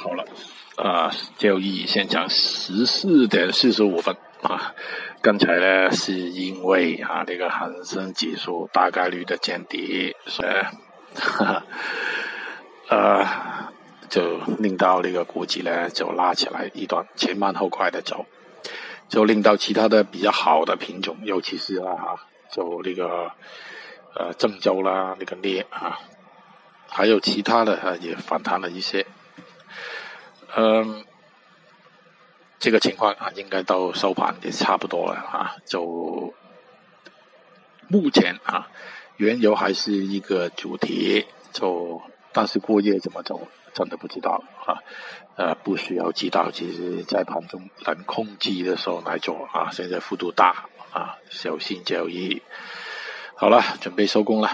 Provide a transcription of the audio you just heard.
好了，啊，交易现场十四点四十五分啊。刚才呢，是因为啊，这个恒生指数大概率的见底，所以，呃，就令到那个股指呢就拉起来一段前慢后快的走，就令到其他的比较好的品种，尤其是啊，就那个呃郑州啦，那个镍啊，还有其他的啊也反弹了一些。嗯，这个情况啊，应该到收盘也差不多了啊。就目前啊，原油还是一个主题，就但是过夜怎么走，真的不知道啊。呃，不需要知道，其实在盘中能控制的时候来做啊。现在幅度大啊，小心交易。好了，准备收工了。